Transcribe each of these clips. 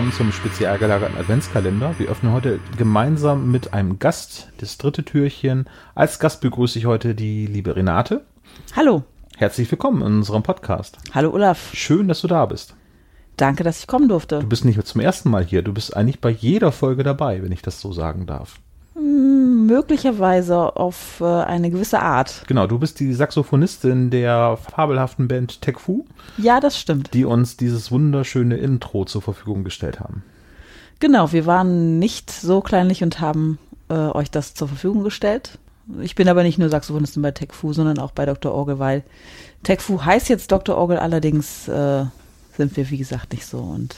Willkommen zum spezial gelagerten Adventskalender. Wir öffnen heute gemeinsam mit einem Gast das dritte Türchen. Als Gast begrüße ich heute die liebe Renate. Hallo. Herzlich willkommen in unserem Podcast. Hallo Olaf. Schön, dass du da bist. Danke, dass ich kommen durfte. Du bist nicht zum ersten Mal hier. Du bist eigentlich bei jeder Folge dabei, wenn ich das so sagen darf. Möglicherweise auf äh, eine gewisse Art. Genau, du bist die Saxophonistin der fabelhaften Band Tech Fu, Ja, das stimmt. die uns dieses wunderschöne Intro zur Verfügung gestellt haben. Genau, wir waren nicht so kleinlich und haben äh, euch das zur Verfügung gestellt. Ich bin aber nicht nur Saxophonistin bei TechFu, sondern auch bei Dr. Orgel, weil TechFu heißt jetzt Dr. Orgel, allerdings äh, sind wir, wie gesagt, nicht so. Und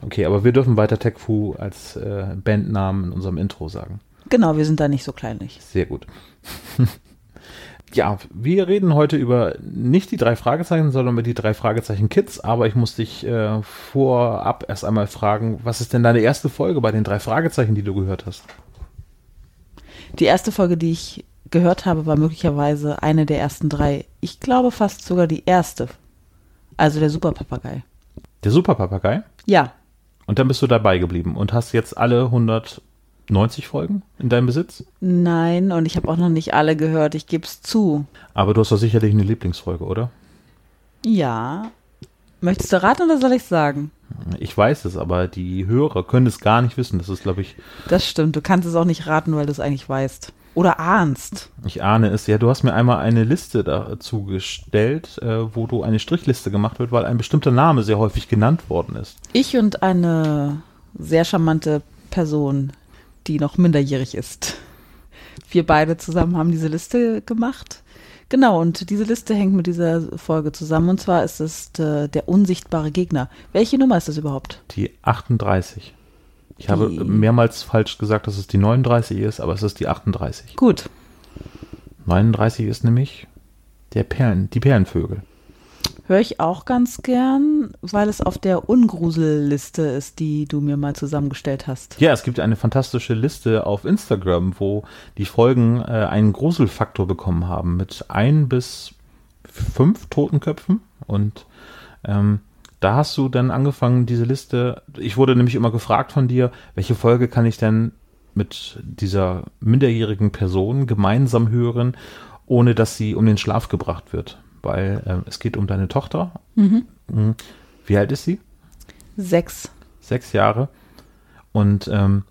Okay, aber wir dürfen weiter Tech Fu als äh, Bandnamen in unserem Intro sagen. Genau, wir sind da nicht so kleinlich. Sehr gut. ja, wir reden heute über nicht die drei Fragezeichen, sondern über die drei Fragezeichen Kids. Aber ich muss dich äh, vorab erst einmal fragen, was ist denn deine erste Folge bei den drei Fragezeichen, die du gehört hast? Die erste Folge, die ich gehört habe, war möglicherweise eine der ersten drei. Ich glaube fast sogar die erste. Also der Superpapagei. Der Superpapagei. Ja, Und dann bist du dabei geblieben und hast jetzt alle 190 Folgen in deinem Besitz. Nein, und ich habe auch noch nicht alle gehört, ich gebe es zu. Aber du hast doch sicherlich eine Lieblingsfolge, oder? Ja. Möchtest du raten oder soll ich sagen? Ich weiß es, aber die Hörer können es gar nicht wissen. Das ist, glaube ich, Das stimmt, du kannst es auch nicht raten, weil du es eigentlich weißt. Oder ahnst. Ich ahne es. Ja, du hast mir einmal eine Liste dazu gestellt, äh, wo du eine Strichliste gemacht wird, weil ein bestimmter Name sehr häufig genannt worden ist. Ich und eine sehr charmante Person, die noch minderjährig ist. Wir beide zusammen haben diese Liste gemacht. Genau, und diese Liste hängt mit dieser Folge zusammen. Und zwar ist es äh, der unsichtbare Gegner. Welche Nummer ist das überhaupt? Die 38. Ich habe Die- mehrmals falsch gesagt, dass es die 39 ist, aber es ist die 38. Gut. 39 ist nämlich der Perlen, die Perlenvögel. Höre ich auch ganz gern, weil es auf der Ungruselliste ist, die du mir mal zusammengestellt hast. Ja, es gibt eine fantastische Liste auf Instagram, wo die Folgen äh, einen Gruselfaktor bekommen haben mit ein bis fünf Totenköpfen und ähm, da hast du dann angefangen, diese Liste, ich wurde nämlich immer gefragt von dir, welche Folge kann ich denn mit dieser minderjährigen Person gemeinsam hören, ohne dass sie um den Schlaf gebracht wird, weil ähm, es geht um deine Tochter. Mhm. Wie alt ist sie? Sechs. sechs Jahre. Und ähm,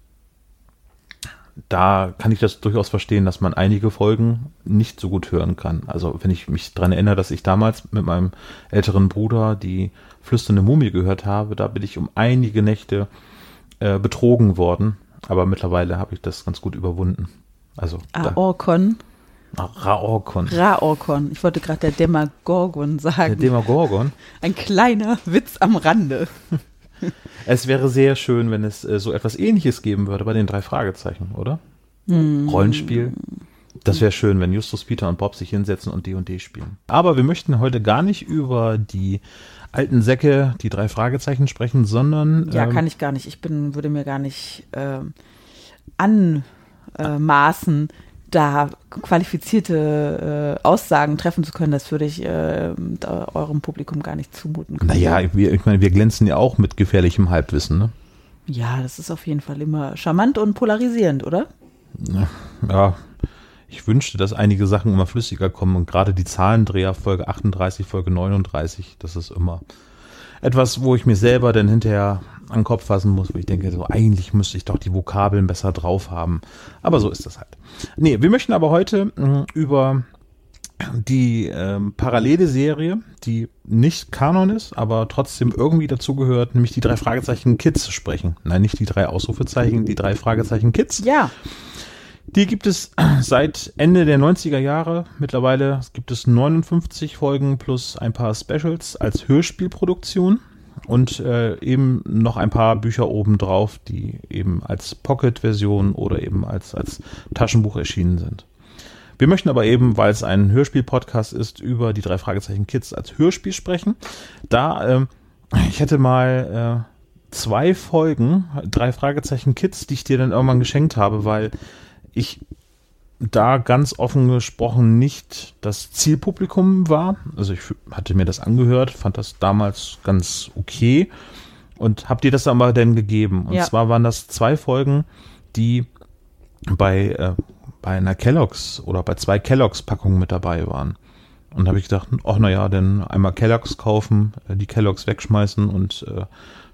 da kann ich das durchaus verstehen, dass man einige Folgen nicht so gut hören kann. Also wenn ich mich dran erinnere, dass ich damals mit meinem älteren Bruder die flüsternde Mumie gehört habe, da bin ich um einige Nächte äh, betrogen worden. Aber mittlerweile habe ich das ganz gut überwunden. Also da, Aorkon. Raorkon. Raorkon. Ich wollte gerade der Demagorgon Der sagen. Demagorgon. Ein kleiner Witz am Rande. Es wäre sehr schön, wenn es äh, so etwas ähnliches geben würde bei den drei Fragezeichen, oder? Rollenspiel. Das wäre schön, wenn Justus, Peter und Bob sich hinsetzen und D&D spielen. Aber wir möchten heute gar nicht über die alten Säcke, die drei Fragezeichen sprechen, sondern Ja, ähm, kann ich gar nicht. Ich bin, würde mir gar nicht ähm, anmaßen, da qualifizierte äh, Aussagen treffen zu können. Das würde ich äh, eurem Publikum gar nicht zumuten können. naja, wir, ich meine, wir glänzen ja auch mit gefährlichem Halbwissen, ne? Ja, das ist auf jeden Fall immer charmant und polarisierend, oder? Ja, ich wünschte, dass einige Sachen immer flüssiger kommen und gerade die Zahlendreher Folge 38, Folge 39, das ist immer etwas, wo ich mir selber dann hinterher an den Kopf fassen muss, wo ich denke, so eigentlich müsste ich doch die Vokabeln besser drauf haben. Aber so ist das halt. Nee, wir möchten aber heute mh, über die ähm, parallele Serie, die nicht Kanon ist, aber trotzdem irgendwie dazugehört, nämlich die drei Fragezeichen Kids sprechen. Nein, nicht die drei Ausrufezeichen, die drei Fragezeichen Kids. Ja. Die gibt es seit Ende der 90er Jahre. Mittlerweile gibt es 59 Folgen plus ein paar Specials als Hörspielproduktion. Und äh, eben noch ein paar Bücher obendrauf, die eben als Pocket-Version oder eben als, als Taschenbuch erschienen sind. Wir möchten aber eben, weil es ein Hörspiel-Podcast ist, über die drei Fragezeichen Kids als Hörspiel sprechen. Da, ähm, ich hätte mal äh, zwei Folgen, drei Fragezeichen Kids, die ich dir dann irgendwann geschenkt habe, weil ich da ganz offen gesprochen nicht das Zielpublikum war. Also ich hatte mir das angehört, fand das damals ganz okay und habe dir das aber dann gegeben. Und Ja. zwar waren das zwei Folgen, die bei, äh, bei einer Kelloggs oder bei zwei Kelloggs-Packungen mit dabei waren. Und da habe ich gedacht, ach naja, dann einmal Kelloggs kaufen, äh, die Kelloggs wegschmeißen und äh,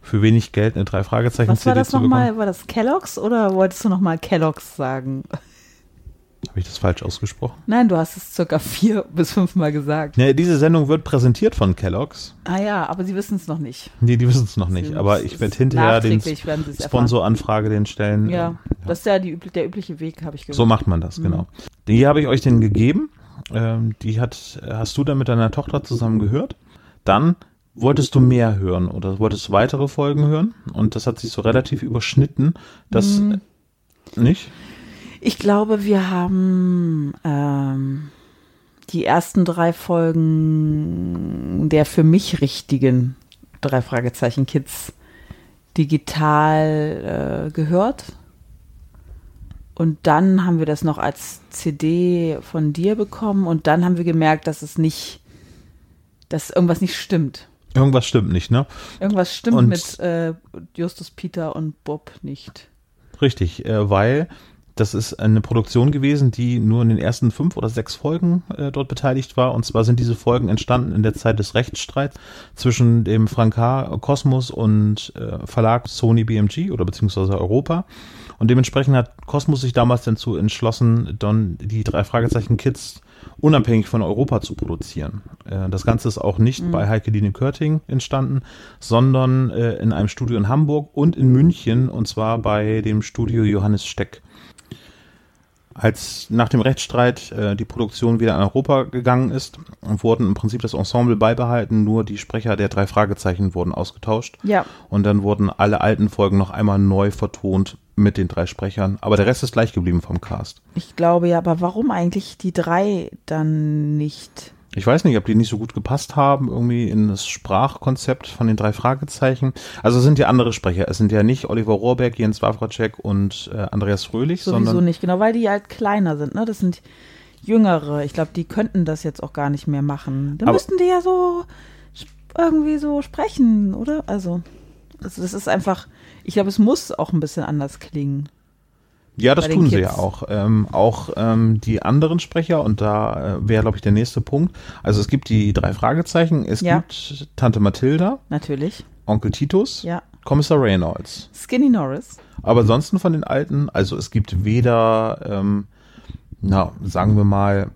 für wenig Geld eine drei Fragezeichen Was war CD das zu bekommen. nochmal? War das Kellogg's oder wolltest du nochmal Kellogg's sagen? Habe ich das falsch ausgesprochen? Nein, du hast es circa vier bis fünfmal gesagt. Ja, diese Sendung wird präsentiert von Kellogg's. Ah ja, aber sie wissen es noch nicht. Nee, die wissen es noch nicht, Sie- aber ich werde hinterher den. Sponsoranfrage den stellen. Ja, Ähm, das ist ja die, der übliche Weg, habe ich gehört. So macht man das, genau. Die habe ich euch denn gegeben. Ähm, die hat, hast du dann mit deiner Tochter zusammen gehört. Dann wolltest du mehr hören oder wolltest du weitere Folgen hören und das hat sich so relativ überschnitten, dass Mhm. nicht? Ich glaube, wir haben ähm, die ersten drei Folgen der für mich richtigen drei Fragezeichen Kids digital äh, gehört. Und dann haben wir das noch als CD von dir bekommen und dann haben wir gemerkt, dass es nicht, dass irgendwas nicht stimmt. Irgendwas stimmt nicht, ne? Irgendwas stimmt Und- mit äh, Justus Peter und Bob nicht. Richtig, äh, weil das ist eine Produktion gewesen, die nur in den ersten fünf oder sechs Folgen äh, dort beteiligt war. Und zwar sind diese Folgen entstanden in der Zeit des Rechtsstreits zwischen dem Franka Kosmos und äh, Verlag Sony BMG oder beziehungsweise Europa. Und dementsprechend hat Kosmos sich damals dazu entschlossen, dann die drei Fragezeichen Kids unabhängig von Europa zu produzieren. Äh, das Ganze ist auch nicht bei Heike Dine Körting entstanden, sondern äh, in einem Studio in Hamburg und in München und zwar bei dem Studio Johannes Steck. Als nach dem Rechtsstreit äh, die Produktion wieder an Europa gegangen ist, wurden im Prinzip das Ensemble beibehalten, nur die Sprecher der drei Fragezeichen wurden ausgetauscht. Ja. Und dann wurden alle alten Folgen noch einmal neu vertont mit den drei Sprechern. Aber der Rest ist gleich geblieben vom Cast. Ich glaube ja, aber warum eigentlich die drei dann nicht? Ich weiß nicht, ob die nicht so gut gepasst haben, irgendwie in das Sprachkonzept von den drei Fragezeichen. Also es sind ja andere Sprecher. Es sind ja nicht Oliver Rohrbeck, Jens Wawracek und äh, Andreas Fröhlich, Sowieso sondern nicht, genau, weil die halt kleiner sind, ne? Das sind Jüngere. Ich glaube, die könnten das jetzt auch gar nicht mehr machen. Aber- müssten die ja so irgendwie so sprechen, oder? Also, also das ist einfach, ich glaube, es muss auch ein bisschen anders klingen. Ja, das tun sie Kids. ja auch. Ähm, auch ähm, die anderen Sprecher, und da äh, wäre, glaube ich, der nächste Punkt. Also es gibt die drei Fragezeichen, es Ja. gibt Tante Mathilda, Natürlich. Onkel Titus, Ja. Kommissar Reynolds. Skinny Norris. Aber ansonsten von den alten, also es gibt weder, ähm, na, sagen wir mal,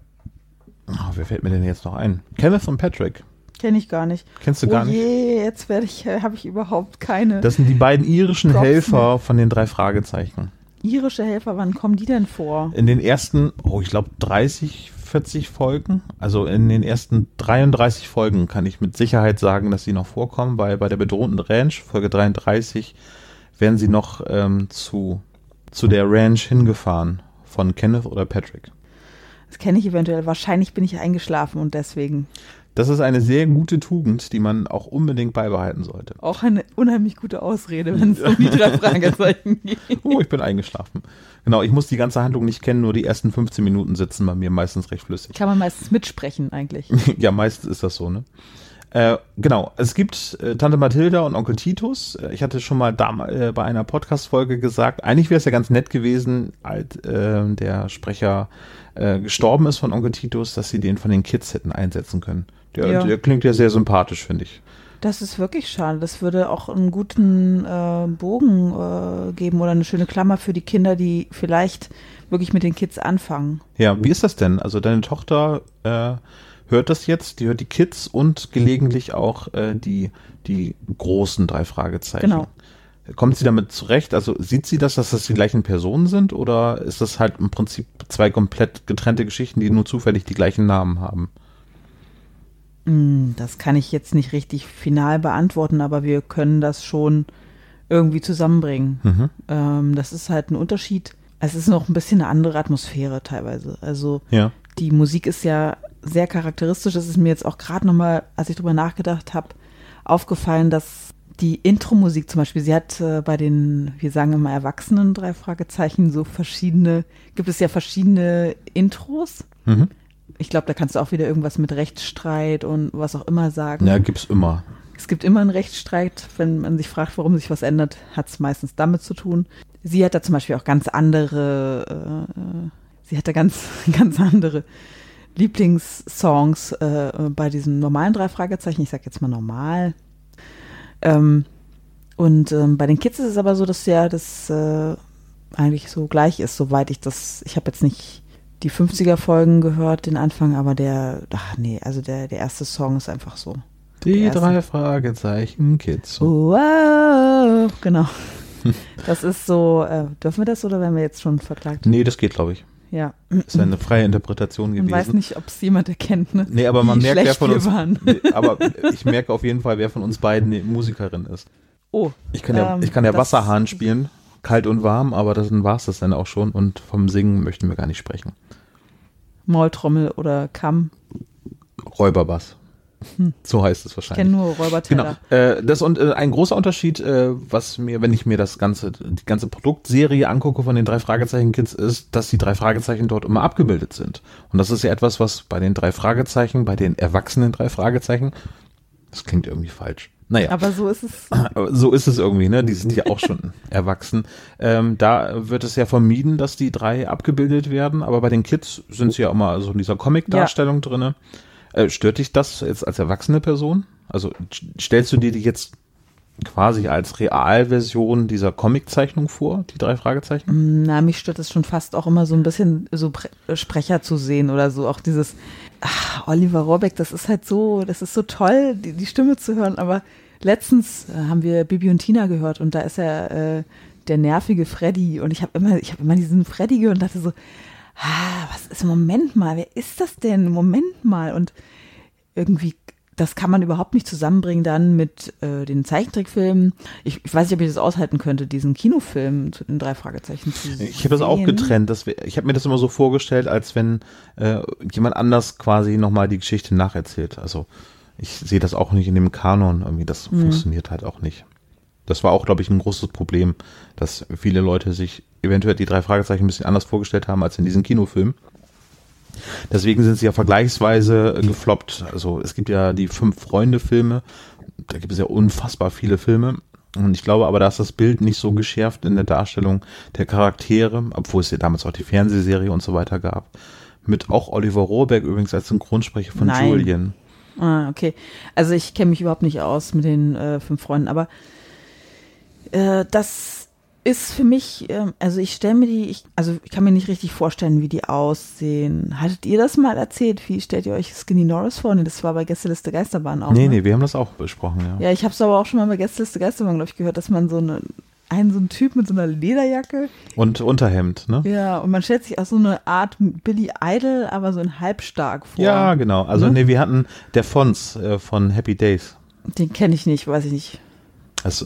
ah, wer fällt mir denn jetzt noch ein? Kenneth und Patrick. Kenne ich gar nicht. Kennst du oh gar nicht? je, jetzt werde ich, äh, habe ich überhaupt keine. Das sind die beiden irischen Helfer von den drei Fragezeichen. Irische Helfer, wann kommen die denn vor? In den ersten, oh, ich glaube 30, 40 Folgen, also in den ersten 33 Folgen kann ich mit Sicherheit sagen, dass sie noch vorkommen, weil bei der bedrohten Ranch, Folge 33, werden sie noch ähm, zu, zu der Ranch hingefahren von Kenneth oder Patrick. Das kenne ich eventuell. Wahrscheinlich bin ich eingeschlafen und deswegen. Das ist eine sehr gute Tugend, die man auch unbedingt beibehalten sollte. Auch eine unheimlich gute Ausrede, wenn es um die drei Fragezeichen geht. Oh, ich bin eingeschlafen. Genau, ich muss die ganze Handlung nicht kennen, nur die ersten 15 Minuten sitzen bei mir meistens recht flüssig. Kann man meistens mitsprechen eigentlich. ja, meistens ist das so, ne? Äh, genau, es gibt äh, Tante Mathilda und Onkel Titus. Äh, ich hatte schon mal äh, bei einer Podcast-Folge gesagt, eigentlich wäre es ja ganz nett gewesen, als äh, der Sprecher äh, gestorben ist von Onkel Titus, dass sie den von den Kids hätten einsetzen können. Der, Ja. der klingt ja sehr sympathisch, finde ich. Das ist wirklich schade. Das würde auch einen guten äh, Bogen äh, geben oder eine schöne Klammer für die Kinder, die vielleicht wirklich mit den Kids anfangen. Ja, wie ist das denn? Also deine Tochter äh, hört das jetzt, die hört die Kids und gelegentlich auch äh, die, die großen drei Fragezeichen. Genau. Kommt sie damit zurecht? Also sieht sie das, dass das die gleichen Personen sind oder ist das halt im Prinzip zwei komplett getrennte Geschichten, die nur zufällig die gleichen Namen haben? Hm, Das kann ich jetzt nicht richtig final beantworten, aber wir können das schon irgendwie zusammenbringen. Mhm. Ähm, das ist halt ein Unterschied. Es ist noch ein bisschen eine andere Atmosphäre teilweise. Also Ja. die Musik ist ja sehr charakteristisch. Das ist mir jetzt auch gerade nochmal, als ich drüber nachgedacht habe, aufgefallen, dass die Intro-Musik zum Beispiel, sie hat äh, bei den, wir sagen immer Erwachsenen, drei Fragezeichen, so verschiedene, gibt es ja verschiedene Intros. Mhm. Ich glaube, da kannst du auch wieder irgendwas mit Rechtsstreit und was auch immer sagen. Ja, gibt's immer. Es gibt immer einen Rechtsstreit. Wenn man sich fragt, warum sich was ändert, hat es meistens damit zu tun. Sie hat da zum Beispiel auch ganz andere, äh, sie hat da ganz, ganz andere Lieblingssongs äh, bei diesen normalen drei Fragezeichen. Ich sag jetzt mal normal. Ähm, und ähm, bei den Kids ist es aber so, dass ja das äh, eigentlich so gleich ist, soweit ich das, ich habe jetzt nicht die 50er-Folgen gehört, den Anfang, aber der, ach nee, also der, der erste Song ist einfach so. Die drei Fragezeichen Kids. Wow, genau. Das ist so, äh, dürfen wir das oder werden wir jetzt schon verklagt? Nee, das geht, glaube ich. Ja. Ist eine freie Interpretation Man weiß gewesen. nicht, ob es jemand erkennt, ne? Nee, aber man wie merkt, wer von uns. Nee, aber ich merke auf jeden Fall, wer von uns beiden Musikerin ist. Oh, Ich kann ja, Ähm, ich kann ja das- Wasserhahn spielen, kalt und warm, aber dann war es das dann auch schon und vom Singen möchten wir gar nicht sprechen. Maultrommel oder Kamm. Räuberbass. So heißt es Ich wahrscheinlich. kenne nur Räuberteller. Genau. Äh, das und äh, ein großer Unterschied, äh, was mir, wenn ich mir das ganze, die ganze Produktserie angucke von den drei Fragezeichen Kids, ist, dass die drei Fragezeichen dort immer abgebildet sind. Und das ist ja etwas, was bei den drei Fragezeichen, bei den erwachsenen drei Fragezeichen, das klingt irgendwie falsch. Naja. Aber so ist es. So ist es irgendwie, ne? Die sind ja auch schon erwachsen. Ähm, da wird es ja vermieden, dass die drei abgebildet werden, aber bei den Kids sind sie ja immer so in dieser Comic-Darstellung drinne. Äh, stört dich das jetzt als erwachsene Person? Also st- stellst du dir die jetzt quasi als Realversion dieser Comic-Zeichnung vor, die drei Fragezeichen? Na, mich stört es schon fast auch immer so ein bisschen so Pre Sprecher zu sehen oder so. Auch dieses, ach, Oliver Rohrbeck, das ist halt so, das ist so toll, die, die Stimme zu hören. Aber letztens äh, haben wir Bibi und Tina gehört und da ist er äh, der nervige Freddy. Und ich habe immer, ich habe immer diesen Freddy gehört und dachte so, ah, was ist, Moment mal, wer ist das denn? Moment mal. Und irgendwie, das kann man überhaupt nicht zusammenbringen dann mit äh, den Zeichentrickfilmen. Ich, ich weiß nicht, ob ich das aushalten könnte, diesen Kinofilm zu den drei Fragezeichen zu sehen. Ich habe das auch getrennt. Das ich habe mir das immer so vorgestellt, als wenn äh, jemand anders quasi nochmal die Geschichte nacherzählt. Also ich sehe das auch nicht in dem Kanon. Irgendwie, das funktioniert halt auch nicht. Das war auch, glaube ich, ein großes Problem, dass viele Leute sich eventuell die drei Fragezeichen ein bisschen anders vorgestellt haben als in diesem Kinofilm. Deswegen sind sie ja vergleichsweise gefloppt. Also es gibt ja die Fünf-Freunde-Filme. Da gibt es ja unfassbar viele Filme. Und ich glaube aber, da ist das Bild nicht so geschärft in der Darstellung der Charaktere, obwohl es ja damals auch die Fernsehserie und so weiter gab. Mit auch Oliver Rohrbeck übrigens als Synchronsprecher von Nein. Julian. Ah, okay. Also ich kenne mich überhaupt nicht aus mit den äh, fünf Freunden, aber äh, das ist für mich, ähm, also ich stelle mir die, ich, also ich kann mir nicht richtig vorstellen, wie die aussehen. Hattet ihr das mal erzählt? Wie stellt ihr euch Skinny Norris vor? Nee, das war bei Gästeliste Geisterbahn auch. Nee, ne? nee, wir haben das auch besprochen, ja. Ja, ich habe es aber auch schon mal bei Gästeliste Geisterbahn, glaube ich, gehört, dass man so eine, einen so einen Typ mit so einer Lederjacke, Und Unterhemd, ne? ja, und man stellt sich auch so eine Art Billy Idol, aber so ein halbstark vor. Ja, genau. Also Ne? nee, wir hatten der Fons äh, von Happy Days. Den kenne ich nicht, weiß ich nicht. Also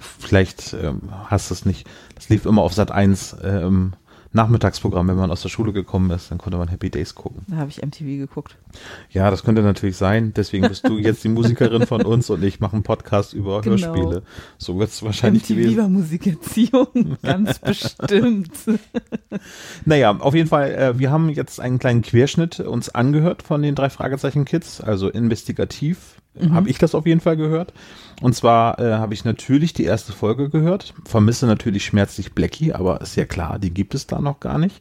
vielleicht ähm, hast du es nicht. Das lief immer auf Sat 1 ähm, Nachmittagsprogramm, wenn man aus der Schule gekommen ist, dann konnte man Happy Days gucken. Da habe ich MTV geguckt. Ja, das könnte natürlich sein. Deswegen bist du jetzt die Musikerin von uns und ich mache einen Podcast über Genau. Hörspiele. So wird es wahrscheinlich MTV gewesen. war Musikerziehung, ganz bestimmt. Naja, auf jeden Fall, äh, wir haben jetzt einen kleinen Querschnitt uns angehört von den drei Fragezeichen Kids, also investigativ Mhm. habe ich das auf jeden Fall gehört. Und zwar äh, habe ich natürlich die erste Folge gehört, vermisse natürlich schmerzlich Blackie, aber ist ja klar, die gibt es da noch gar nicht.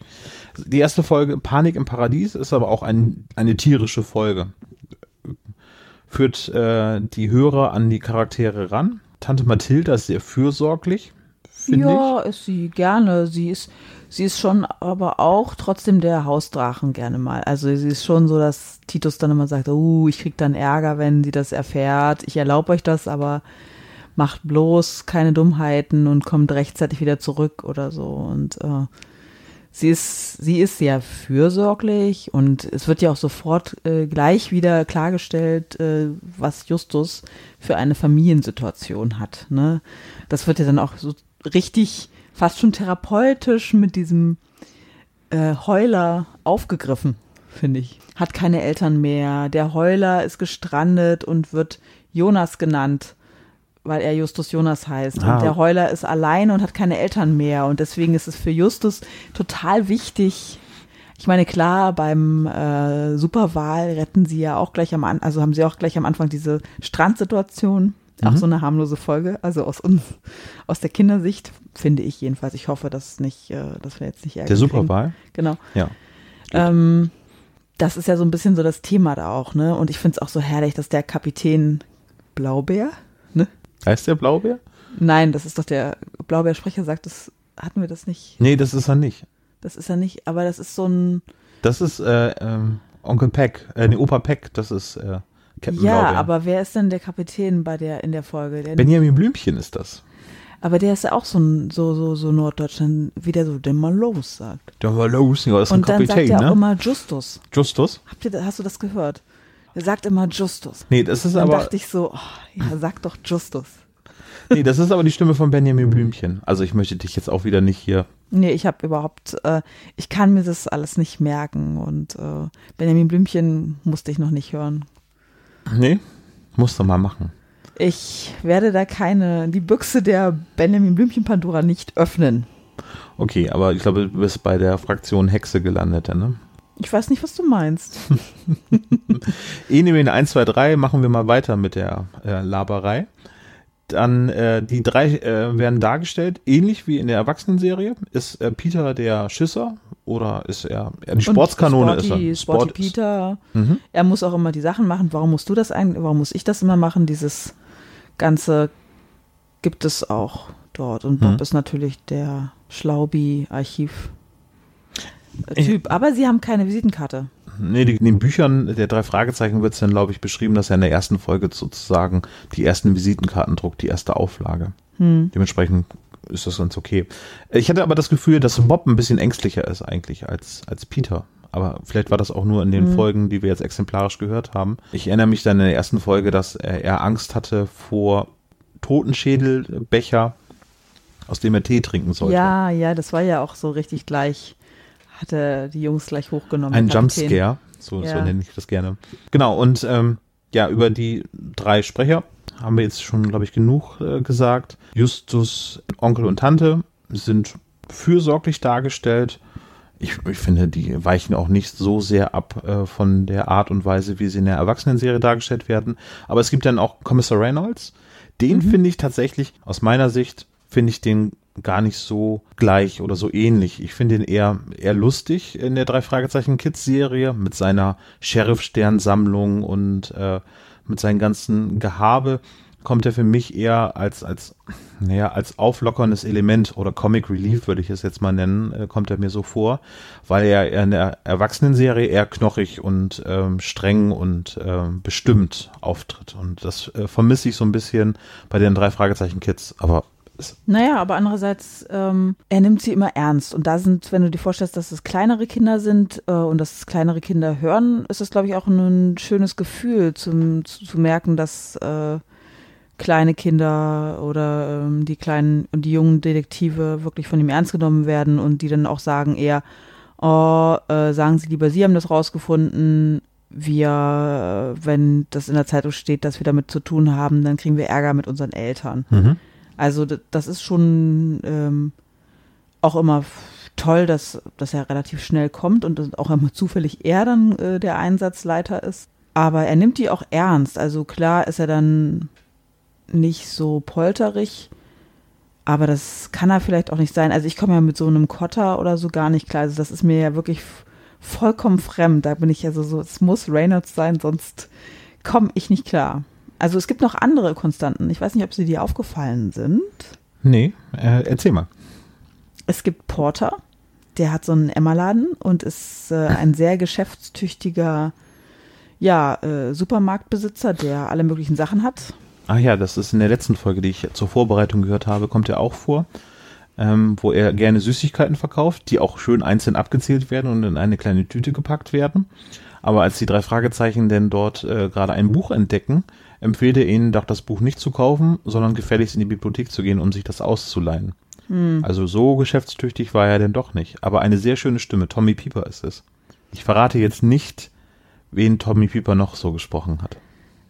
Die erste Folge, Panik im Paradies, ist aber auch ein, eine tierische Folge. Führt äh, die Hörer an die Charaktere ran. Tante Mathilda ist sehr fürsorglich, finde ich. Ja, ist sie gerne. Sie ist, sie ist schon aber auch trotzdem der Hausdrachen gerne mal. Also sie ist schon so, dass Titus dann immer sagt, uh, ich krieg dann Ärger, wenn sie das erfährt. Ich erlaube euch das, aber macht bloß keine Dummheiten und kommt rechtzeitig wieder zurück oder so. Und äh, sie ist, sie ist sehr fürsorglich und es wird ja auch sofort äh, gleich wieder klargestellt, äh, was Justus für eine Familiensituation hat. Ne? Das wird ja dann auch so richtig, fast schon therapeutisch mit diesem äh, Heuler aufgegriffen, finde ich. Hat keine Eltern mehr. Der Heuler ist gestrandet und wird Jonas genannt weil er Justus Jonas heißt. Ah. Und der Heuler ist allein und hat keine Eltern mehr. Und deswegen ist es für Justus total wichtig. Ich meine, klar, beim äh, Superwahl retten sie ja auch gleich am Anfang, also haben sie auch gleich am Anfang diese Strandsituation. Auch Mhm. so eine harmlose Folge, also aus uns, aus der Kindersicht, finde ich jedenfalls. Ich hoffe, dass nicht, äh, dass wir jetzt nicht Ärger Der. Superwahl? Genau. Ja. Ähm, das ist ja so ein bisschen so das Thema da auch, ne? Und ich finde es auch so herrlich, dass der Kapitän Blaubeer, ne? Heißt der Blaubeer? Nein, das ist doch der Blaubeersprecher sagt, das hatten wir das nicht. Nee, das ist er nicht. Das ist er nicht, aber das ist so ein Das ist äh, ähm, Onkel Peck, äh, nee, Opa Peck, das ist äh, Captain Ja, Blaubeer. aber wer ist denn der Kapitän bei der in der Folge? Der, Benjamin Blümchen ist das. aber der ist ja auch so so so so Norddeutschland, wie der so den mal los sagt. Der war los, ja, ist ein Und dann Kapitän, sagt er auch ne? immer Justus. Justus? Habt ihr hast du das gehört? Er sagt immer Justus. Nee, das ist Dann aber dachte ich so, oh, ja, sag doch Justus. nee, das ist aber die Stimme von Benjamin Blümchen. Also ich möchte dich jetzt auch wieder nicht hier. Nee, ich habe überhaupt, äh, ich kann mir das alles nicht merken und äh, Benjamin Blümchen musste ich noch nicht hören. Nee, musst du mal machen. Ich werde da keine, die Büchse der Benjamin Blümchen Pandora nicht öffnen. Okay, aber ich glaube, du bist bei der Fraktion Hexe gelandet, ne? Ich weiß nicht, was du meinst. Enemin 1, 2, 3 machen wir mal weiter mit der äh, Laberei. Dann äh, die drei äh, werden dargestellt, ähnlich wie in der Erwachsenenserie. Ist äh, Peter der Schisser oder ist er, er die Sportskanone Sporty, ist er? Sporty Sport- Peter. Mhm. Er muss auch immer die Sachen machen. Warum musst du das eigentlich, warum muss ich das immer machen? Dieses Ganze gibt es auch dort. Und Bob Mhm. ist natürlich der Schlaubi-Archiv-Typ. Aber sie haben keine Visitenkarte. Nee, in den Büchern der drei Fragezeichen wird es dann, glaube ich, beschrieben, dass er in der ersten Folge sozusagen die ersten Visitenkarten druckt, die erste Auflage. Hm. Dementsprechend ist das ganz okay. Ich hatte aber das Gefühl, dass Bob ein bisschen ängstlicher ist eigentlich als, als Peter. Aber vielleicht war das auch nur in den Mhm. Folgen, die wir jetzt exemplarisch gehört haben. Ich erinnere mich dann in der ersten Folge, dass er, er Angst hatte vor Totenschädelbecher, aus dem er Tee trinken sollte. Ja, ja, das war ja auch so richtig gleich. Hat er die Jungs gleich hochgenommen. Ein. Jumpscare, so, so Ja. nenne ich das gerne. Genau, und ähm, ja, über die drei Sprecher haben wir jetzt schon, glaube ich, genug äh, gesagt. Justus, Onkel und Tante sind fürsorglich dargestellt. Ich, ich finde, die weichen auch nicht so sehr ab äh, von der Art und Weise, wie sie in der Erwachsenenserie dargestellt werden. Aber es gibt dann auch Kommissar Reynolds. Den finde ich tatsächlich, aus meiner Sicht, finde ich den gar nicht so gleich oder so ähnlich. Ich finde ihn eher, eher lustig in der drei Fragezeichen Kids Serie mit seiner Sheriff-Stern-Sammlung und äh, mit seinem ganzen Gehabe kommt er für mich eher als, als, naja, als auflockerndes Element oder Comic Relief würde ich es jetzt mal nennen, äh, kommt er mir so vor, weil er in der Erwachsenenserie eher knochig und ähm, streng und ähm, bestimmt auftritt. Und das äh, vermisse ich so ein bisschen bei den drei Fragezeichen Kids. Aber Naja, aber andererseits, ähm, er nimmt sie immer ernst. Und da sind, wenn du dir vorstellst, dass es kleinere Kinder sind äh, und dass es kleinere Kinder hören, ist es, glaube ich, auch ein schönes Gefühl zum, zu, zu merken, dass äh, kleine Kinder oder ähm, die kleinen und die jungen Detektive wirklich von ihm ernst genommen werden und die dann auch sagen eher, oh, äh, sagen Sie lieber, Sie haben das rausgefunden. Wir, äh, wenn das in der Zeitung steht, dass wir damit zu tun haben, dann kriegen wir Ärger mit unseren Eltern. Also das ist schon ähm, auch immer toll, dass, dass er relativ schnell kommt und auch immer zufällig er dann äh, der Einsatzleiter ist. Aber er nimmt die auch ernst. Also klar ist er dann nicht so polterig, aber das kann er vielleicht auch nicht sein. Also ich komme ja mit so einem Kotter oder so gar nicht klar. Also das ist mir ja wirklich vollkommen fremd. Da bin ich also so, es muss Reynolds sein, sonst komme ich nicht klar. Also es gibt noch andere Konstanten. Ich weiß nicht, ob sie dir aufgefallen sind. nee, äh, erzähl mal. Es gibt Porter, der hat so einen Emmerladen und ist äh, ein sehr geschäftstüchtiger ja, äh, Supermarktbesitzer, der alle möglichen Sachen hat. Ach ja, das ist in der letzten Folge, die ich zur Vorbereitung gehört habe, kommt er auch vor. ähm, wo er gerne Süßigkeiten verkauft, die auch schön einzeln abgezählt werden und in eine kleine Tüte gepackt werden. Aber als die drei Fragezeichen denn dort äh, gerade ein Buch entdecken, empfiehlt er ihnen doch das Buch nicht zu kaufen, sondern gefälligst in die Bibliothek zu gehen, um sich das auszuleihen. Also so geschäftstüchtig war er denn doch nicht. Aber eine sehr schöne Stimme. Tommy Pieper ist es. Ich verrate jetzt nicht, wen Tommy Pieper noch so gesprochen hat.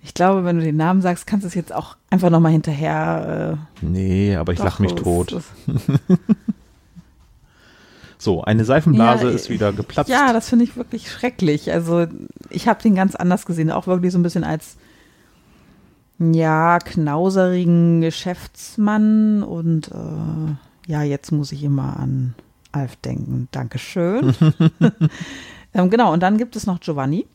Ich glaube, wenn du den Namen sagst, kannst du es jetzt auch einfach nochmal hinterher. Äh, Nee, aber ich doch, lach mich tot. So, eine Seifenblase Ja, ist wieder geplatzt. Ja, das finde ich wirklich schrecklich. Also ich habe den ganz anders gesehen, auch wirklich so ein bisschen als ja knauserigen Geschäftsmann und äh, ja, jetzt muss ich immer an Alf denken. Dankeschön. ähm, genau, und dann gibt es noch Giovanni.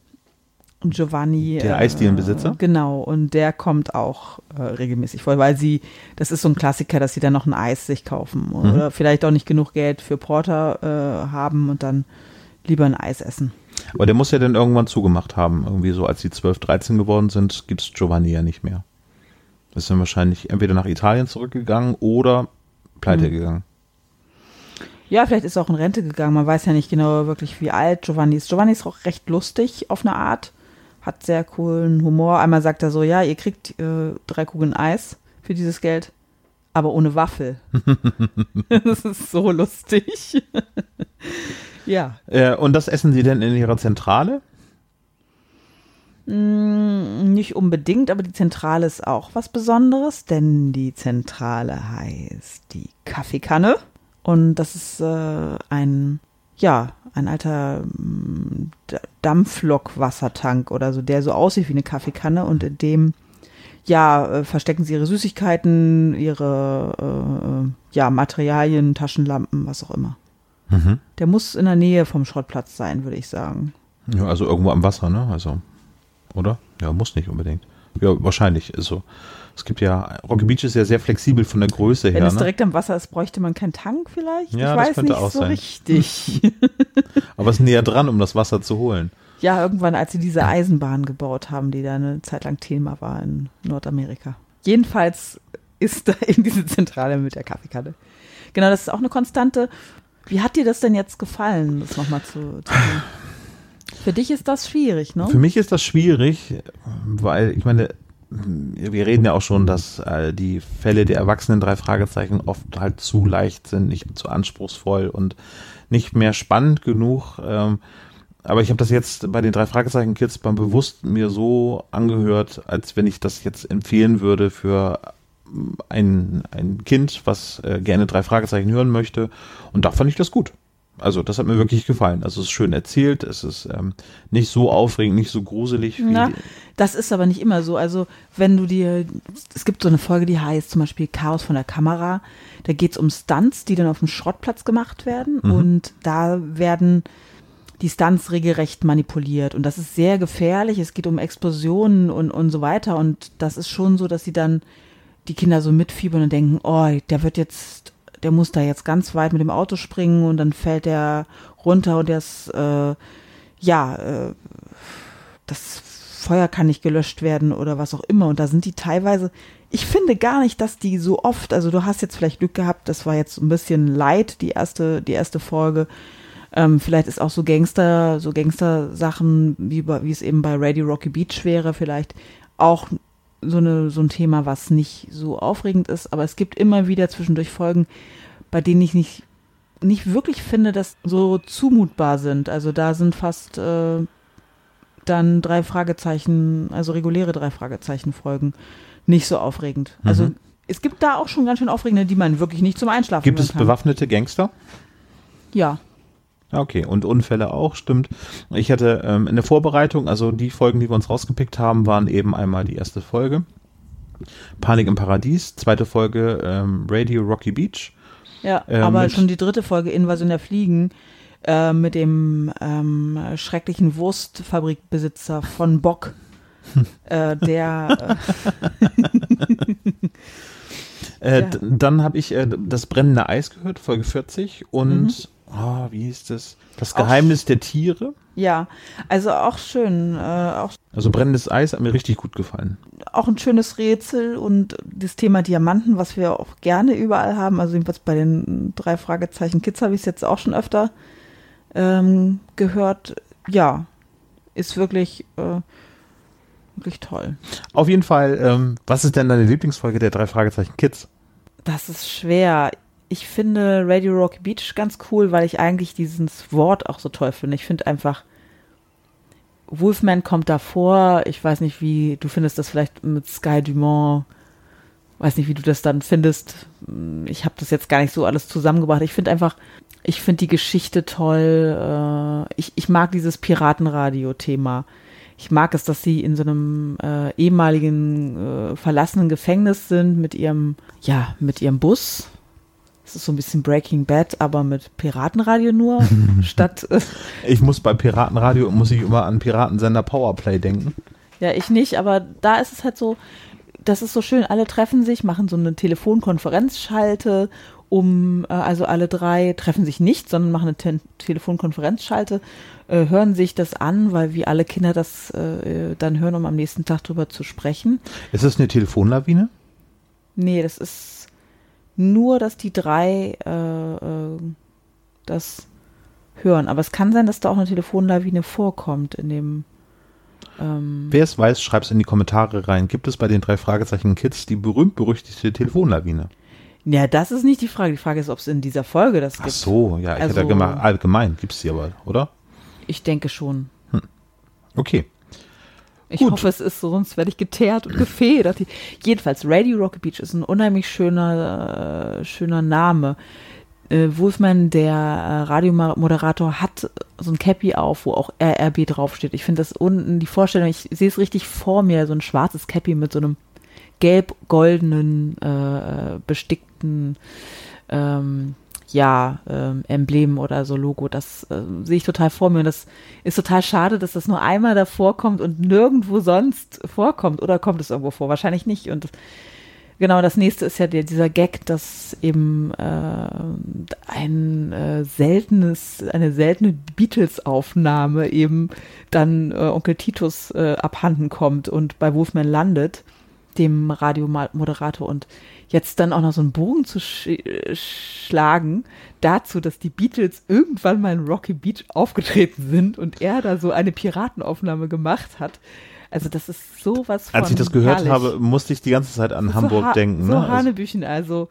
Giovanni. Der Eisdielenbesitzer? Genau, und der kommt auch äh, regelmäßig vor, weil sie, das ist so ein Klassiker, dass sie dann noch ein Eis sich kaufen Mhm. oder vielleicht auch nicht genug Geld für Porter äh, haben und dann lieber ein Eis essen. Aber der muss ja dann irgendwann zugemacht haben. Irgendwie so, als die 12, 13 geworden sind, gibt's Giovanni ja nicht mehr. Ist dann wahrscheinlich entweder nach Italien zurückgegangen oder pleite Mhm. gegangen. Ja, vielleicht ist er auch in Rente gegangen. Man weiß ja nicht genau wirklich, wie alt Giovanni ist. Giovanni ist auch recht lustig auf eine Art. Hat sehr coolen Humor. Einmal sagt er so, ja, ihr kriegt äh, drei Kugeln Eis für dieses Geld, aber ohne Waffel. das ist so lustig. Ja. Äh, und das essen sie denn in ihrer Zentrale? Mm, Nicht unbedingt, aber die Zentrale ist auch was Besonderes, denn die Zentrale heißt die Kaffeekanne. Und das ist äh, ein, ja, ein alter mm, Dampflokwassertank oder so, der so aussieht wie eine Kaffeekanne und in dem, ja, äh, verstecken sie ihre Süßigkeiten, ihre, äh, ja, Materialien, Taschenlampen, was auch immer. Mhm. Der muss in der Nähe vom Schrottplatz sein, würde ich sagen. Ja, also irgendwo am Wasser, ne? Also, oder? Ja, muss nicht unbedingt. Ja, wahrscheinlich. Also, es gibt ja, Rocky Beach ist ja sehr flexibel von der Größe Wenn her, es ne? direkt am Wasser ist, bräuchte man keinen Tank vielleicht? Ja, ich das weiß könnte nicht auch so sein. richtig. Aber es ist näher dran, um das Wasser zu holen. ja, irgendwann, als sie diese Eisenbahn gebaut haben, die da eine Zeit lang Thema war in Nordamerika. Jedenfalls ist da eben diese Zentrale mit der Kaffeekanne. Genau, das ist auch eine Konstante. Wie hat dir das denn jetzt gefallen, das nochmal zu, zu? Für dich ist das schwierig, ne? Für mich ist das schwierig, weil ich meine, wir reden ja auch schon, dass äh, die Fälle der Erwachsenen drei Fragezeichen oft halt zu leicht sind, nicht zu anspruchsvoll und nicht mehr spannend genug. Ähm, aber ich habe das jetzt bei den drei Fragezeichen Kids beim bewusst mir so angehört, als wenn ich das jetzt empfehlen würde für ein, ein Kind, was äh, gerne drei Fragezeichen hören möchte. Und da fand ich das gut. Also das hat mir wirklich gefallen. Also es ist schön erzählt, es ist ähm, nicht so aufregend, nicht so gruselig wie Na, das ist aber nicht immer so. Also, wenn du dir, es gibt so eine Folge, die heißt zum Beispiel Chaos von der Kamera. Da geht es um Stunts, die dann auf dem Schrottplatz gemacht werden. Und da werden die Stunts regelrecht manipuliert. Und das ist sehr gefährlich. Es geht um Explosionen und, und so weiter. Und das ist schon so, dass sie dann die Kinder so mitfiebern und denken, oh, der wird jetzt, der muss da jetzt ganz weit mit dem Auto springen und dann fällt der runter und der ist, äh, ja, äh, das Feuer kann nicht gelöscht werden oder was auch immer. Und da sind die teilweise, ich finde gar nicht, dass die so oft, also du hast jetzt vielleicht Glück gehabt, das war jetzt ein bisschen leid, die erste, die erste Folge. Ähm, vielleicht ist auch so Gangster, so Gangster-Sachen, wie, wie es eben bei Radio Rocky Beach wäre, vielleicht auch so, eine, so ein Thema, was nicht so aufregend ist. Aber es gibt immer wieder zwischendurch Folgen, bei denen ich nicht, nicht wirklich finde, dass so zumutbar sind. Also da sind fast äh, dann drei Fragezeichen, also reguläre drei Fragezeichen Folgen, nicht so aufregend. Also Mhm. es gibt da auch schon ganz schön aufregende, die man wirklich nicht zum Einschlafen Gibt es kann. bewaffnete Gangster? Ja. Okay, und Unfälle auch, stimmt. Ich hatte ähm, in der Vorbereitung, also die Folgen, die wir uns rausgepickt haben, waren eben einmal die erste Folge. Panik im Paradies, zweite Folge ähm, Radio Rocky Beach. Ja, Äh, aber schon die dritte Folge Invasion der Fliegen äh, mit dem ähm, schrecklichen Wurstfabrikbesitzer von Bock, äh, der Äh, Ja. Dann habe ich äh, das brennende Eis gehört, Folge 40. Und, Mhm. Oh, wie hieß das? Das Auch Geheimnis der Tiere. ja, also auch schön, äh, auch Also brennendes Eis hat mir richtig gut gefallen. auch ein schönes Rätsel und das Thema Diamanten, was wir auch gerne überall haben. Also jedenfalls bei den drei Fragezeichen Kids habe ich es jetzt auch schon öfter ähm, gehört. Ja, ist wirklich, äh, wirklich toll. Auf jeden Fall, ähm, was ist denn deine Lieblingsfolge der drei Fragezeichen Kids? Das ist schwer. Ich finde Radio Rocky Beach ganz cool, weil ich eigentlich dieses Wort auch so toll finde. Ich finde einfach, Wolfman kommt davor. Ich weiß nicht, wie du findest das vielleicht mit Sky Dumont. Weiß nicht, wie du das dann findest. Ich habe das jetzt gar nicht so alles zusammengebracht. Ich finde einfach, ich finde die Geschichte toll. Äh, ich, ich mag dieses Piratenradio-Thema. Ich mag es, dass sie in so einem äh, ehemaligen äh, verlassenen Gefängnis sind mit ihrem, ja, mit ihrem Bus. Es ist so ein bisschen Breaking Bad, aber mit Piratenradio nur, statt. Äh, Ich muss bei Piratenradio, muss ich immer an Piratensender Powerplay denken. ja, ich nicht, aber da ist es halt so, das ist so schön, alle treffen sich, machen so eine Telefonkonferenzschalte, um, äh, also alle drei treffen sich nicht, sondern machen eine Te Telefonkonferenzschalte, äh, hören sich das an, weil wie alle Kinder das äh, dann hören, um am nächsten Tag drüber zu sprechen. Ist das eine Telefonlawine? Nee, das ist nur, dass die drei äh, äh, das hören. Aber es kann sein, dass da auch eine Telefonlawine vorkommt in dem. Ähm, Wer es weiß, schreibt es in die Kommentare rein. Gibt es bei den drei Fragezeichen Kids die berühmt-berüchtigte Telefonlawine? ja, das ist nicht die Frage. Die Frage ist, ob es in dieser Folge das Ach gibt. so, ja, ich Also- hätte gemacht, allgemein gibt es die aber, oder? Ich denke schon. Okay. Ich Gut. hoffe, es ist so, sonst werde ich geteert und gefedert. Jedenfalls, Radio Rocky Beach ist ein unheimlich schöner, äh, schöner Name. Äh, Wolfman, der äh, Radiomoderator, hat so ein Cappy auf, wo auch RRB draufsteht. Ich finde das unten, die Vorstellung, ich sehe es richtig vor mir, so ein schwarzes Cappy mit so einem gelb-goldenen, äh, bestickten, ähm, ja, ähm, Emblem oder so Logo. Das äh, sehe ich total vor mir. Und das ist total schade, dass das nur einmal davor kommt und nirgendwo sonst vorkommt. Oder kommt es irgendwo vor? Wahrscheinlich nicht. Und genau, das nächste ist ja der, dieser Gag, dass eben äh, ein äh, seltenes, eine seltene Beatles-Aufnahme eben dann äh, Onkel Titus äh, abhanden kommt und bei Wolfman landet, dem Radiomoderator. Und jetzt dann auch noch so einen Bogen zu sch schlagen dazu, dass die Beatles irgendwann mal in Rocky Beach aufgetreten sind und er da so eine Piratenaufnahme gemacht hat. Also das ist sowas von Als ich das gehört herrlich. habe, musste ich die ganze Zeit an Hamburg so ha denken. So Ne? Also, Hanebüchen, also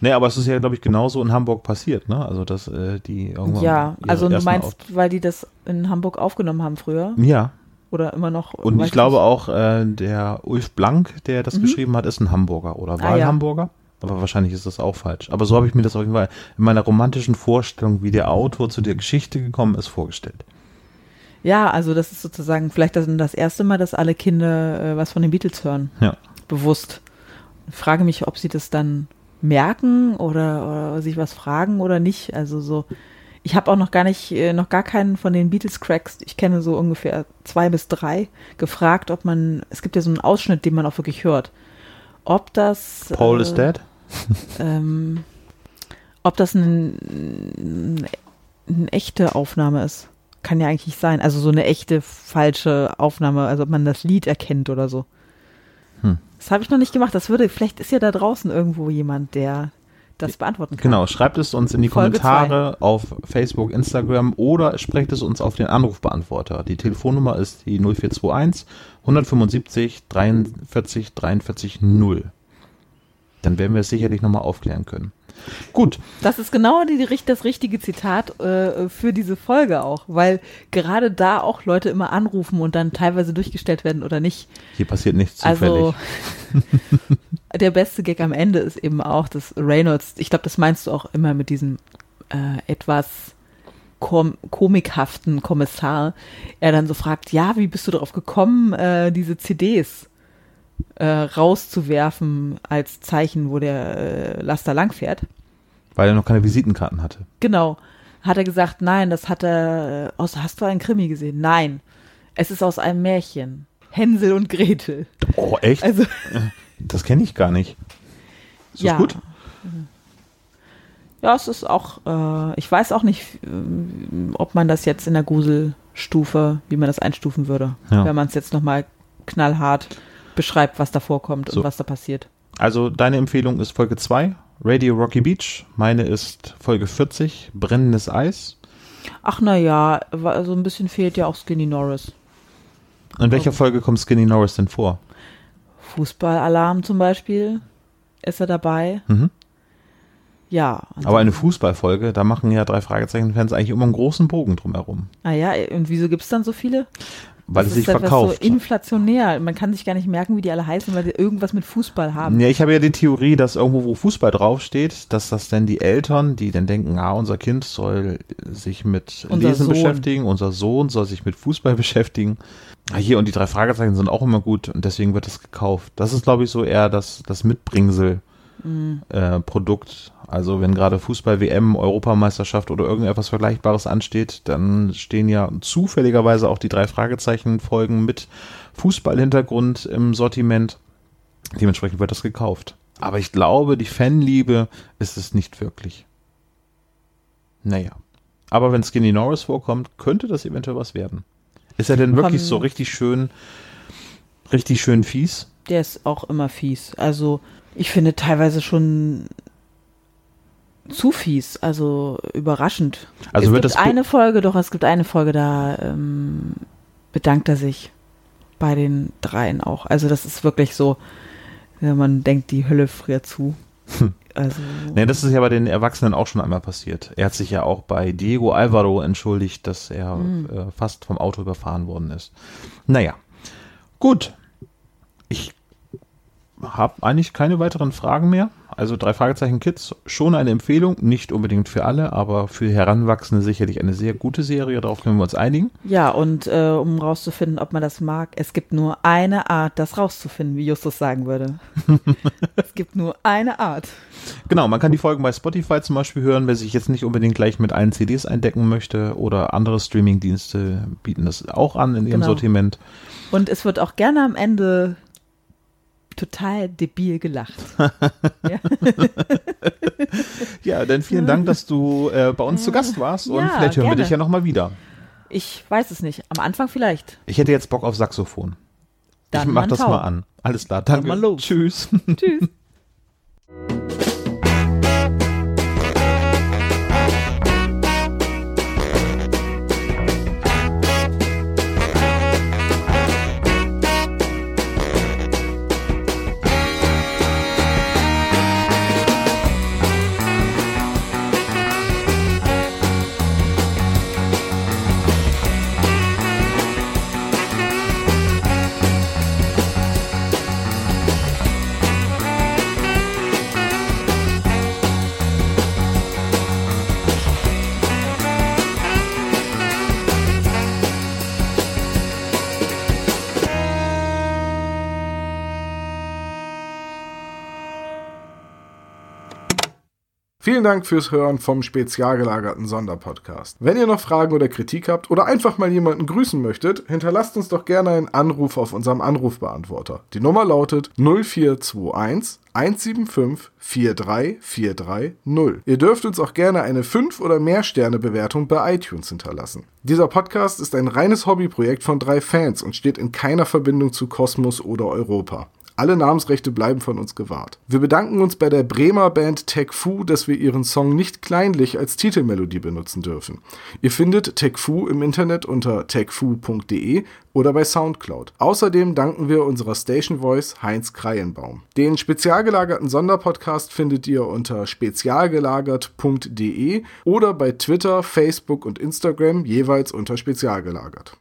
nee, aber es ist ja, glaube ich, genauso in Hamburg passiert, ne? Also, dass äh, die irgendwann. ja, also du meinst, weil die das in Hamburg aufgenommen haben früher Ja, oder immer noch. und ich glaube auch, äh, der Ulf Blank, der das Mhm. geschrieben hat, ist ein Hamburger oder Ah, war ein ja. Hamburger. Aber wahrscheinlich ist das auch falsch. Aber so habe ich mir das auf jeden Fall in meiner romantischen Vorstellung, wie der Autor zu der Geschichte gekommen ist, vorgestellt. Ja, also das ist sozusagen vielleicht das, das erste Mal, dass alle Kinder äh, was von den Beatles hören. Ja. Bewusst. Ich frage mich, ob sie das dann merken oder, oder sich was fragen oder nicht. Also so. Ich habe auch noch gar nicht, äh, noch gar keinen von den Beatles-Cracks, ich kenne so ungefähr zwei bis drei, gefragt, ob man, es gibt ja so einen Ausschnitt, den man auch wirklich hört. Ob das. Paul äh, is dead? ähm, ob das ein, eine echte Aufnahme ist. Kann ja eigentlich nicht sein. Also so eine echte falsche Aufnahme, also ob man das Lied erkennt oder so. Hm. Das habe ich noch nicht gemacht. Das würde, vielleicht ist ja da draußen irgendwo jemand, der das beantworten kann. Genau, schreibt es uns in die Folge Kommentare auf Facebook, Instagram oder sprecht es uns auf den Anrufbeantworter. Die Telefonnummer ist die 0421 175 43 43 0. Dann werden wir es sicherlich nochmal aufklären können. Gut, Das ist genau die, die, das richtige Zitat äh, für diese Folge auch, weil gerade da auch Leute immer anrufen und dann teilweise durchgestellt werden oder nicht. hier passiert nichts zufällig. Also der beste Gag am Ende ist eben auch, dass Reynolds, ich glaube, das meinst du auch immer mit diesem äh, etwas kom komikhaften Kommissar, er dann so fragt, ja, wie bist du darauf gekommen, äh, diese CDs äh, rauszuwerfen als Zeichen, wo der äh, Laster langfährt? Weil er noch keine Visitenkarten hatte. Genau. Hat er gesagt, nein, das hat er äh, aus, hast du einen Krimi gesehen? Nein. Es ist aus einem Märchen. Hänsel und Gretel. Oh, echt? Also, Das kenne ich gar nicht. Ist ja. das gut? Ja, es ist auch, äh, ich weiß auch nicht, ähm, ob man das jetzt in der Gruselstufe, wie man das einstufen würde. Ja. Wenn man es jetzt nochmal knallhart beschreibt, was da vorkommt So. und was da passiert. Also deine Empfehlung ist Folge 2, Radio Rocky Beach. Meine ist Folge 40, Brennendes Eis. Ach naja, so ein bisschen fehlt ja auch Skinny Norris. In welcher. Folge kommt Skinny Norris denn vor? Fußballalarm zum Beispiel ist er dabei. Mhm. Ja. Aber eine Fußballfolge, da machen ja drei Fragezeichen-Fans eigentlich immer einen großen Bogen drumherum, Naja, und wieso gibt es dann so viele? weil das es sich verkauft. so inflationär. Man kann sich gar nicht merken, wie die alle heißen, weil die irgendwas mit Fußball haben. Ja, ich habe ja die Theorie, dass irgendwo, wo Fußball draufsteht, dass das dann die Eltern, die dann denken, ah, unser Kind soll sich mit Unser Lesen Sohn. beschäftigen, unser Sohn soll sich mit Fußball beschäftigen. Ah, Hier und die drei Fragezeichen sind auch immer gut und deswegen wird das gekauft. Das ist, glaube ich, so eher das, das Mitbringsel. Mhm. Äh, Produkt. Also wenn gerade Fußball, WM, Europameisterschaft oder irgendetwas Vergleichbares ansteht, dann stehen ja zufälligerweise auch die drei Fragezeichen-Folgen mit Fußballhintergrund im Sortiment. Dementsprechend wird das gekauft. Aber ich glaube, die Fanliebe ist es nicht wirklich. Naja. Aber wenn Skinny Norris vorkommt, könnte das eventuell was werden. Ist er denn wirklich so richtig schön, richtig schön fies? Der ist auch immer fies. Also ich finde teilweise schon zu fies, also überraschend. Also es wird gibt das eine Folge, doch es gibt eine Folge, da ähm, bedankt er sich bei den dreien auch. Also das ist wirklich so, ja, man denkt, die Hölle friert zu. Also Nee, das ist ja bei den Erwachsenen auch schon einmal passiert. Er hat sich ja auch bei Diego Alvaro entschuldigt, dass er Mhm. äh, fast vom Auto überfahren worden ist. Naja, gut. Ich habe eigentlich keine weiteren Fragen mehr. Also drei Fragezeichen Kids, schon eine Empfehlung, nicht unbedingt für alle, aber für Heranwachsende sicherlich eine sehr gute Serie, darauf können wir uns einigen. ja, und äh, um rauszufinden, ob man das mag, es gibt nur eine Art, das rauszufinden, wie Justus sagen würde. es gibt nur eine Art. Genau, man kann die Folgen bei Spotify zum Beispiel hören, wer sich jetzt nicht unbedingt gleich mit allen CDs eindecken möchte oder andere Streamingdienste bieten das auch an in ihrem Genau. Sortiment. Und es wird auch gerne am Ende total debil gelacht. ja. Ja, dann vielen Dank, dass du äh, bei uns zu Gast warst und Ja, vielleicht hören wir gerne. dich ja nochmal wieder. Ich weiß es nicht. Am Anfang vielleicht. Ich hätte jetzt Bock auf Saxophon. Dann ich mach das Tau. mal an. Alles klar, danke. Tschüss. Tschüss. Vielen Dank fürs Hören vom spezial gelagerten Sonderpodcast. Wenn ihr noch Fragen oder Kritik habt oder einfach mal jemanden grüßen möchtet, hinterlasst uns doch gerne einen Anruf auf unserem Anrufbeantworter. Die Nummer lautet 0421 175 43430. Ihr dürft uns auch gerne eine 5 oder mehr Sterne Bewertung bei iTunes hinterlassen. Dieser Podcast ist ein reines Hobbyprojekt von drei Fans und steht in keiner Verbindung zu Kosmos oder Europa. Alle Namensrechte bleiben von uns gewahrt. Wir bedanken uns bei der Bremer Band Tech Fu, dass wir ihren Song nicht kleinlich als Titelmelodie benutzen dürfen. Ihr findet Tech Fu im Internet unter techfu.de oder bei Soundcloud. Außerdem danken wir unserer Station Voice Heinz Kreienbaum. Den spezial gelagerten Sonderpodcast findet ihr unter spezialgelagert.de oder bei Twitter, Facebook und Instagram jeweils unter spezialgelagert.